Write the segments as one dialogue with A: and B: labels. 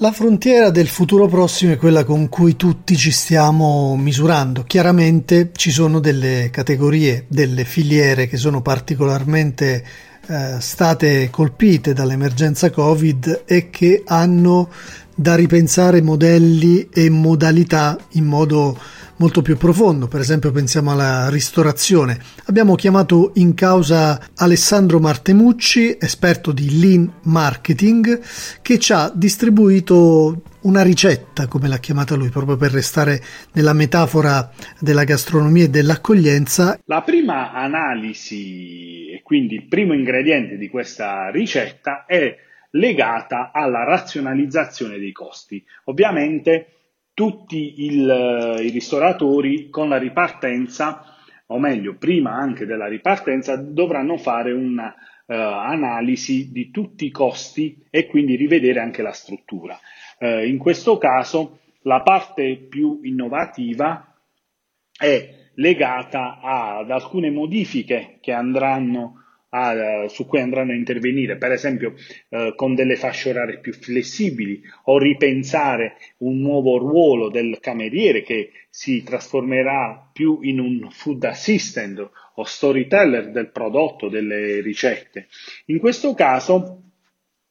A: La frontiera del futuro prossimo è quella con cui tutti ci stiamo misurando. Chiaramente ci sono delle categorie, delle filiere che sono particolarmente eh, state colpite dall'emergenza Covid e che hanno da ripensare modelli e modalità in modo molto più profondo, per esempio pensiamo alla ristorazione. Abbiamo chiamato in causa Alessandro Martemucci, esperto di lean marketing, che ci ha distribuito una ricetta, come l'ha chiamata lui, proprio per restare nella metafora della gastronomia e dell'accoglienza.
B: La prima analisi e quindi il primo ingrediente di questa ricetta è legata alla razionalizzazione dei costi. Ovviamente tutti il, eh, i ristoratori con la ripartenza, o meglio, prima anche della ripartenza, dovranno fare un'analisi uh, di tutti i costi e quindi rivedere anche la struttura. Uh, in questo caso la parte più innovativa è legata ad alcune modifiche che andranno a, su cui andranno a intervenire, per esempio eh, con delle fasce orarie più flessibili o ripensare un nuovo ruolo del cameriere che si trasformerà più in un food assistant o storyteller del prodotto, delle ricette. In questo caso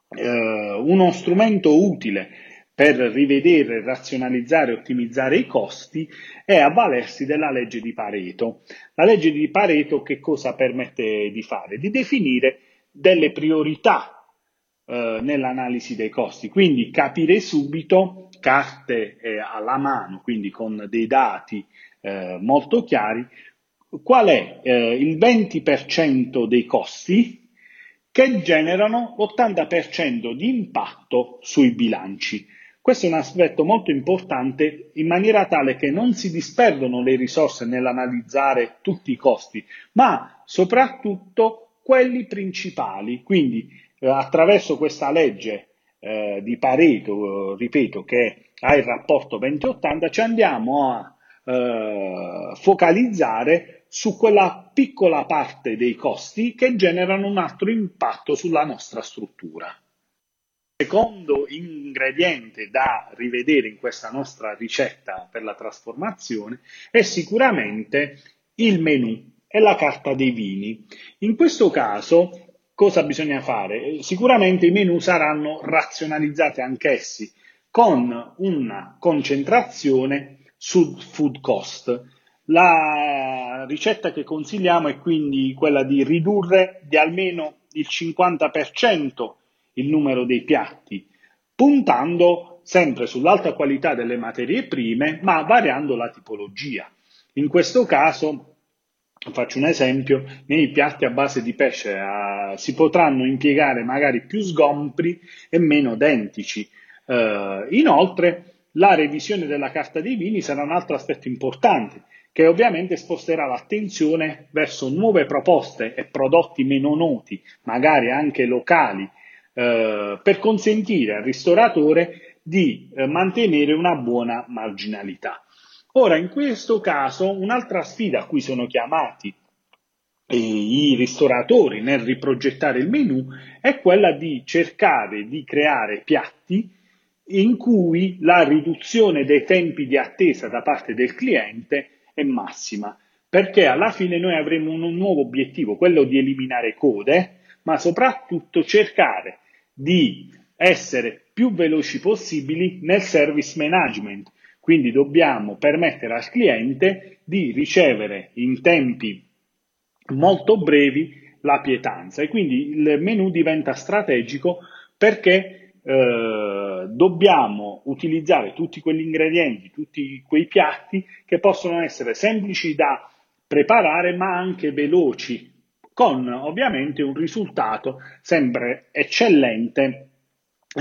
B: eh, uno strumento utile per rivedere, razionalizzare e ottimizzare i costi è avvalersi della legge di Pareto. La legge di Pareto che cosa permette di fare? Di definire delle priorità eh, nell'analisi dei costi, quindi capire subito carte eh, alla mano, quindi con dei dati eh, molto chiari, qual è eh, il 20% dei costi che generano l'80% di impatto sui bilanci. Questo è un aspetto molto importante in maniera tale che non si disperdono le risorse nell'analizzare tutti i costi, ma soprattutto quelli principali. Quindi eh, attraverso questa legge eh, di Pareto, eh, ripeto, che ha il rapporto 2080, ci andiamo a eh, focalizzare su quella piccola parte dei costi che generano un altro impatto sulla nostra struttura secondo ingrediente da rivedere in questa nostra ricetta per la trasformazione è sicuramente il menù e la carta dei vini. In questo caso cosa bisogna fare? Sicuramente i menù saranno razionalizzati anch'essi con una concentrazione sul food cost. La ricetta che consigliamo è quindi quella di ridurre di almeno il 50% il numero dei piatti, puntando sempre sull'alta qualità delle materie prime, ma variando la tipologia. In questo caso, faccio un esempio, nei piatti a base di pesce uh, si potranno impiegare magari più sgompri e meno dentici. Uh, inoltre, la revisione della carta dei vini sarà un altro aspetto importante, che ovviamente sposterà l'attenzione verso nuove proposte e prodotti meno noti, magari anche locali, eh, per consentire al ristoratore di eh, mantenere una buona marginalità. Ora, in questo caso, un'altra sfida a cui sono chiamati eh, i ristoratori nel riprogettare il menu è quella di cercare di creare piatti in cui la riduzione dei tempi di attesa da parte del cliente è massima, perché alla fine noi avremo un nuovo obiettivo, quello di eliminare code, ma soprattutto cercare di essere più veloci possibili nel service management. Quindi dobbiamo permettere al cliente di ricevere in tempi molto brevi la pietanza e quindi il menu diventa strategico perché eh, dobbiamo utilizzare tutti quegli ingredienti, tutti quei piatti che possono essere semplici da preparare ma anche veloci con ovviamente un risultato sempre eccellente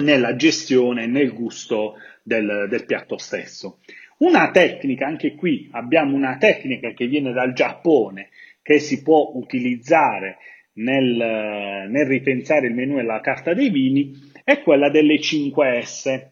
B: nella gestione e nel gusto del, del piatto stesso. Una tecnica, anche qui abbiamo una tecnica che viene dal Giappone, che si può utilizzare nel, nel ripensare il menù e la carta dei vini, è quella delle 5S.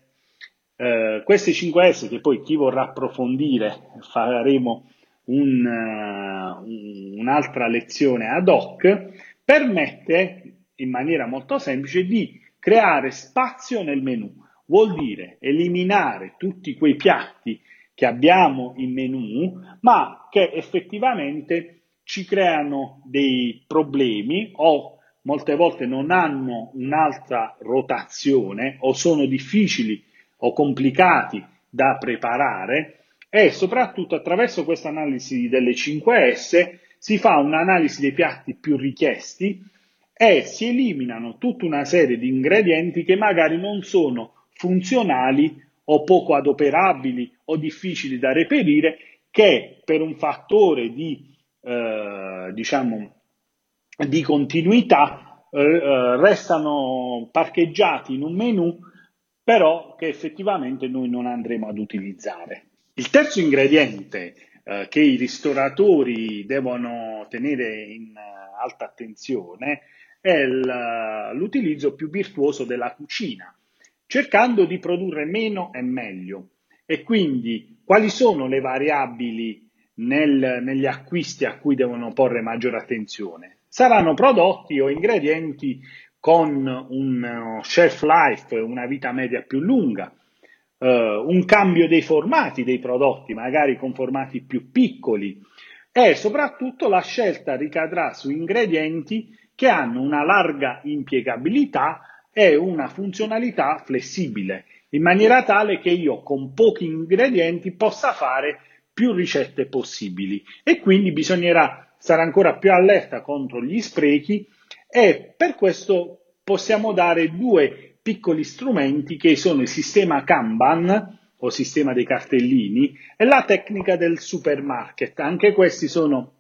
B: Eh, queste 5S che poi chi vorrà approfondire faremo un, uh, un'altra lezione ad hoc, permette in maniera molto semplice di creare spazio nel menu. vuol dire eliminare tutti quei piatti che abbiamo in menu, ma che effettivamente ci creano dei problemi o molte volte non hanno un'altra rotazione o sono difficili o complicati da preparare e soprattutto attraverso questa analisi delle 5S si fa un'analisi dei piatti più richiesti e si eliminano tutta una serie di ingredienti che magari non sono funzionali o poco adoperabili o difficili da reperire che per un fattore di, eh, diciamo, di continuità eh, eh, restano parcheggiati in un menu però che effettivamente noi non andremo ad utilizzare. Il terzo ingrediente eh, che i ristoratori devono tenere in uh, alta attenzione è l'utilizzo più virtuoso della cucina, cercando di produrre meno e meglio. E quindi quali sono le variabili nel, negli acquisti a cui devono porre maggiore attenzione? Saranno prodotti o ingredienti con un shelf life, una vita media più lunga, uh, un cambio dei formati dei prodotti, magari con formati più piccoli. E soprattutto la scelta ricadrà su ingredienti che hanno una larga impiegabilità e una funzionalità flessibile, in maniera tale che io con pochi ingredienti possa fare più ricette possibili. E quindi bisognerà stare ancora più allerta contro gli sprechi e per questo possiamo dare due piccoli strumenti che sono il sistema Kanban o sistema dei cartellini e la tecnica del supermarket. Anche questi sono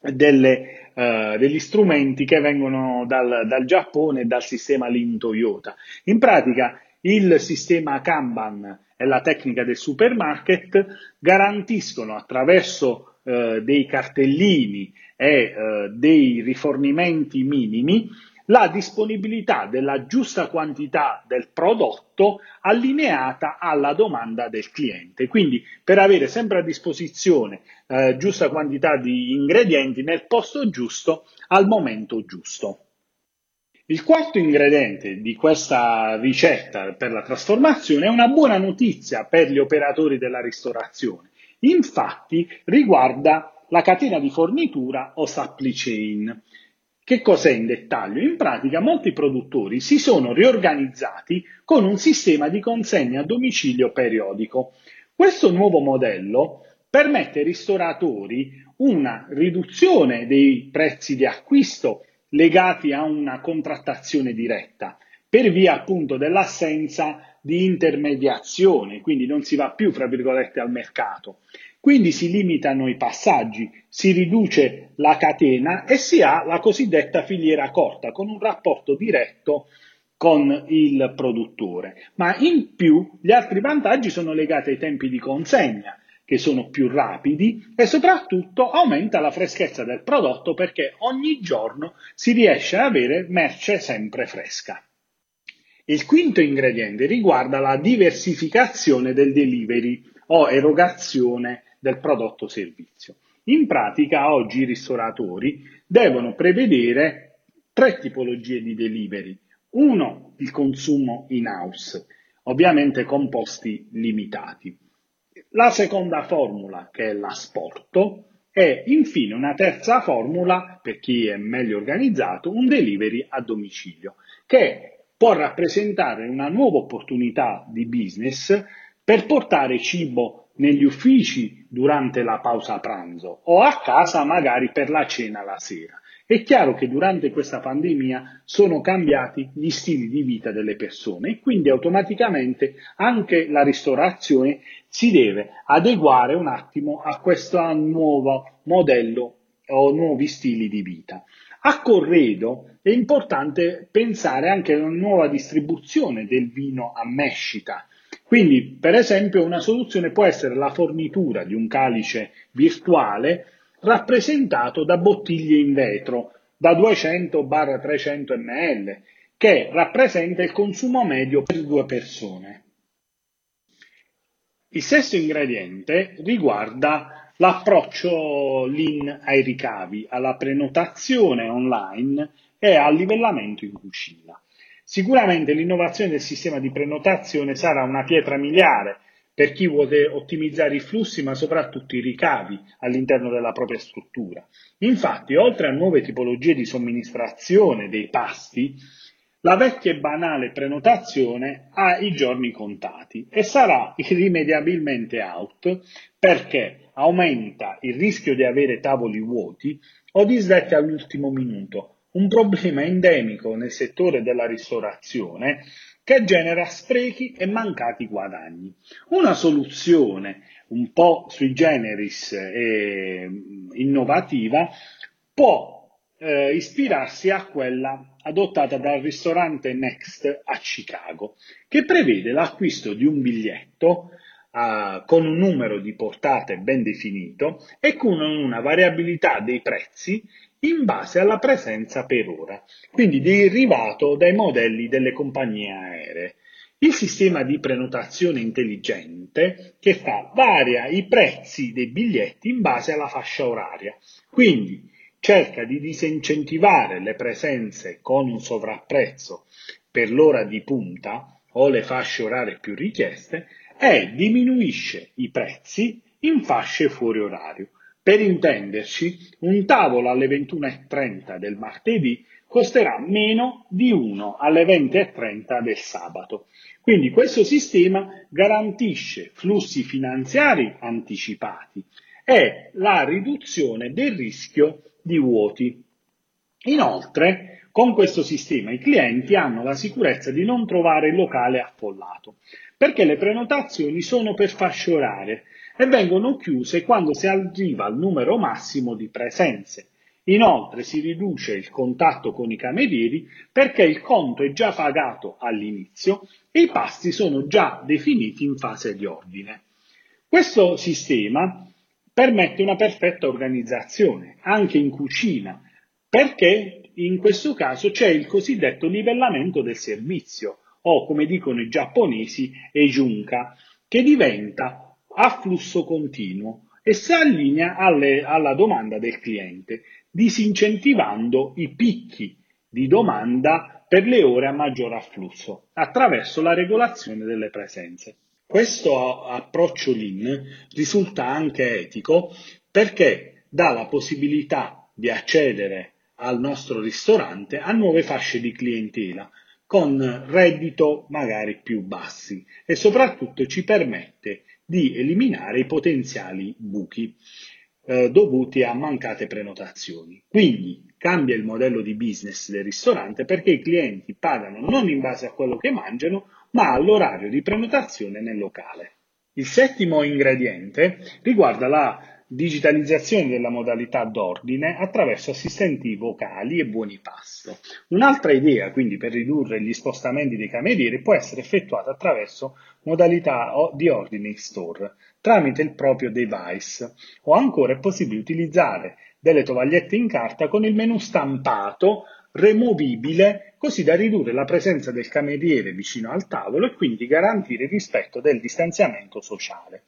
B: delle, uh, degli strumenti che vengono dal, dal Giappone e dal sistema Lean Toyota. In pratica il sistema Kanban e la tecnica del supermarket garantiscono attraverso uh, dei cartellini e uh, dei rifornimenti minimi la disponibilità della giusta quantità del prodotto allineata alla domanda del cliente. Quindi per avere sempre a disposizione eh, giusta quantità di ingredienti nel posto giusto al momento giusto. Il quarto ingrediente di questa ricetta per la trasformazione è una buona notizia per gli operatori della ristorazione. Infatti riguarda la catena di fornitura o supply chain. Che cos'è in dettaglio? In pratica molti produttori si sono riorganizzati con un sistema di consegna a domicilio periodico. Questo nuovo modello permette ai ristoratori una riduzione dei prezzi di acquisto legati a una contrattazione diretta per via appunto dell'assenza di intermediazione, quindi non si va più, fra virgolette, al mercato. Quindi si limitano i passaggi, si riduce la catena e si ha la cosiddetta filiera corta con un rapporto diretto con il produttore. Ma in più gli altri vantaggi sono legati ai tempi di consegna che sono più rapidi e soprattutto aumenta la freschezza del prodotto perché ogni giorno si riesce ad avere merce sempre fresca. Il quinto ingrediente riguarda la diversificazione del delivery o erogazione del prodotto servizio. In pratica oggi i ristoratori devono prevedere tre tipologie di delivery. Uno, il consumo in house, ovviamente con posti limitati. La seconda formula, che è l'asporto, e infine una terza formula, per chi è meglio organizzato, un delivery a domicilio, che può rappresentare una nuova opportunità di business per portare cibo negli uffici durante la pausa pranzo o a casa magari per la cena la sera. È chiaro che durante questa pandemia sono cambiati gli stili di vita delle persone e quindi automaticamente anche la ristorazione si deve adeguare un attimo a questo nuovo modello o nuovi stili di vita. A corredo è importante pensare anche a una nuova distribuzione del vino a mescita quindi, per esempio, una soluzione può essere la fornitura di un calice virtuale rappresentato da bottiglie in vetro da 200-300 ml, che rappresenta il consumo medio per due persone. Il sesto ingrediente riguarda l'approccio lean ai ricavi, alla prenotazione online e al livellamento in cucina. Sicuramente l'innovazione del sistema di prenotazione sarà una pietra miliare per chi vuole ottimizzare i flussi ma soprattutto i ricavi all'interno della propria struttura. Infatti, oltre a nuove tipologie di somministrazione dei pasti, la vecchia e banale prenotazione ha i giorni contati e sarà irrimediabilmente out perché aumenta il rischio di avere tavoli vuoti o disdetti all'ultimo minuto, un problema endemico nel settore della ristorazione che genera sprechi e mancati guadagni. Una soluzione un po' sui generis e innovativa può eh, ispirarsi a quella adottata dal ristorante Next a Chicago, che prevede l'acquisto di un biglietto uh, con un numero di portate ben definito e con una variabilità dei prezzi in base alla presenza per ora, quindi derivato dai modelli delle compagnie aeree. Il sistema di prenotazione intelligente che fa varia i prezzi dei biglietti in base alla fascia oraria, quindi cerca di disincentivare le presenze con un sovrapprezzo per l'ora di punta o le fasce orarie più richieste e diminuisce i prezzi in fasce fuori orario, per intenderci, un tavolo alle 21.30 del martedì costerà meno di uno alle 20.30 del sabato. Quindi questo sistema garantisce flussi finanziari anticipati e la riduzione del rischio di vuoti. Inoltre, con questo sistema i clienti hanno la sicurezza di non trovare il locale affollato, perché le prenotazioni sono per fasce orarie e vengono chiuse quando si arriva al numero massimo di presenze. Inoltre si riduce il contatto con i camerieri perché il conto è già pagato all'inizio e i pasti sono già definiti in fase di ordine. Questo sistema permette una perfetta organizzazione, anche in cucina, perché in questo caso c'è il cosiddetto livellamento del servizio, o come dicono i giapponesi, ejunka, che diventa a flusso continuo e si allinea alle, alla domanda del cliente, disincentivando i picchi di domanda per le ore a maggior afflusso attraverso la regolazione delle presenze. Questo approccio Lean risulta anche etico perché dà la possibilità di accedere al nostro ristorante a nuove fasce di clientela con reddito magari più bassi e soprattutto ci permette di eliminare i potenziali buchi eh, dovuti a mancate prenotazioni. Quindi cambia il modello di business del ristorante perché i clienti pagano non in base a quello che mangiano, ma all'orario di prenotazione nel locale. Il settimo ingrediente riguarda la digitalizzazione della modalità d'ordine attraverso assistenti vocali e buoni pasto. Un'altra idea, quindi, per ridurre gli spostamenti dei camerieri può essere effettuata attraverso modalità di ordine in store tramite il proprio device o ancora è possibile utilizzare delle tovagliette in carta con il menu stampato removibile così da ridurre la presenza del cameriere vicino al tavolo e quindi garantire il rispetto del distanziamento sociale.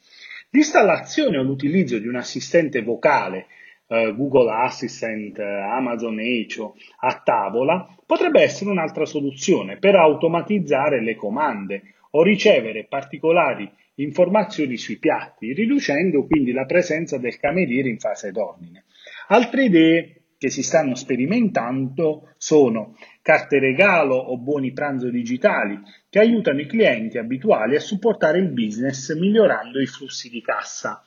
B: L'installazione o l'utilizzo di un assistente vocale, eh, Google Assistant, eh, Amazon Echo, a tavola, potrebbe essere un'altra soluzione per automatizzare le comande o ricevere particolari informazioni sui piatti, riducendo quindi la presenza del cameriere in fase d'ordine. Altre idee che si stanno sperimentando sono carte regalo o buoni pranzo digitali che aiutano i clienti abituali a supportare il business migliorando i flussi di cassa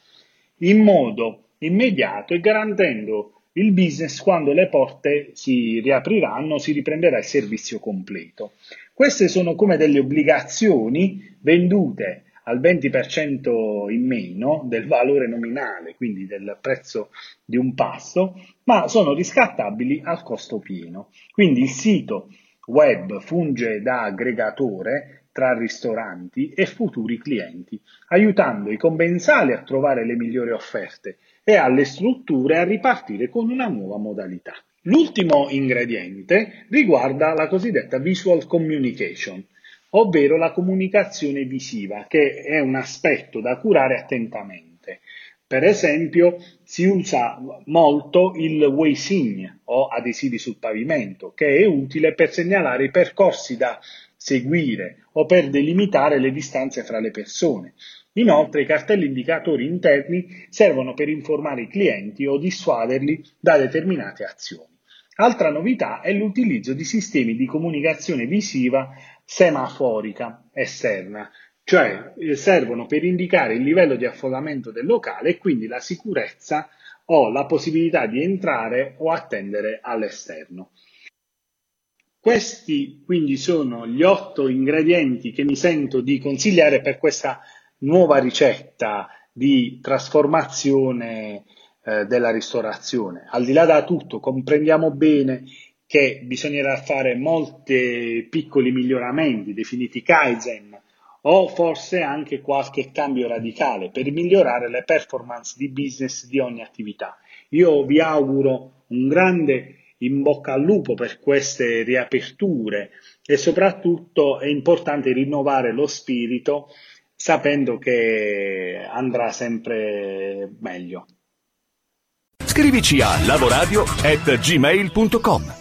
B: in modo immediato e garantendo il business quando le porte si riapriranno, si riprenderà il servizio completo. Queste sono come delle obbligazioni vendute al 20% in meno del valore nominale, quindi del prezzo di un pasto, ma sono riscattabili al costo pieno. Quindi il sito web funge da aggregatore tra ristoranti e futuri clienti, aiutando i commensali a trovare le migliori offerte e alle strutture a ripartire con una nuova modalità. L'ultimo ingrediente riguarda la cosiddetta visual communication, ovvero la comunicazione visiva, che è un aspetto da curare attentamente. Per esempio, si usa molto il waysign o adesivi sul pavimento, che è utile per segnalare i percorsi da seguire o per delimitare le distanze fra le persone. Inoltre i cartelli indicatori interni servono per informare i clienti o dissuaderli da determinate azioni. Altra novità è l'utilizzo di sistemi di comunicazione visiva semaforica esterna, cioè eh, servono per indicare il livello di affollamento del locale e quindi la sicurezza o la possibilità di entrare o attendere all'esterno. Questi quindi sono gli otto ingredienti che mi sento di consigliare per questa nuova ricetta di trasformazione eh, della ristorazione. Al di là da tutto, comprendiamo bene che bisognerà fare molti piccoli miglioramenti definiti Kaizen o forse anche qualche cambio radicale per migliorare le performance di business di ogni attività. Io vi auguro un grande in bocca al lupo per queste riaperture e soprattutto è importante rinnovare lo spirito sapendo che andrà sempre meglio.
C: Scrivici a lavoradio@gmail.com.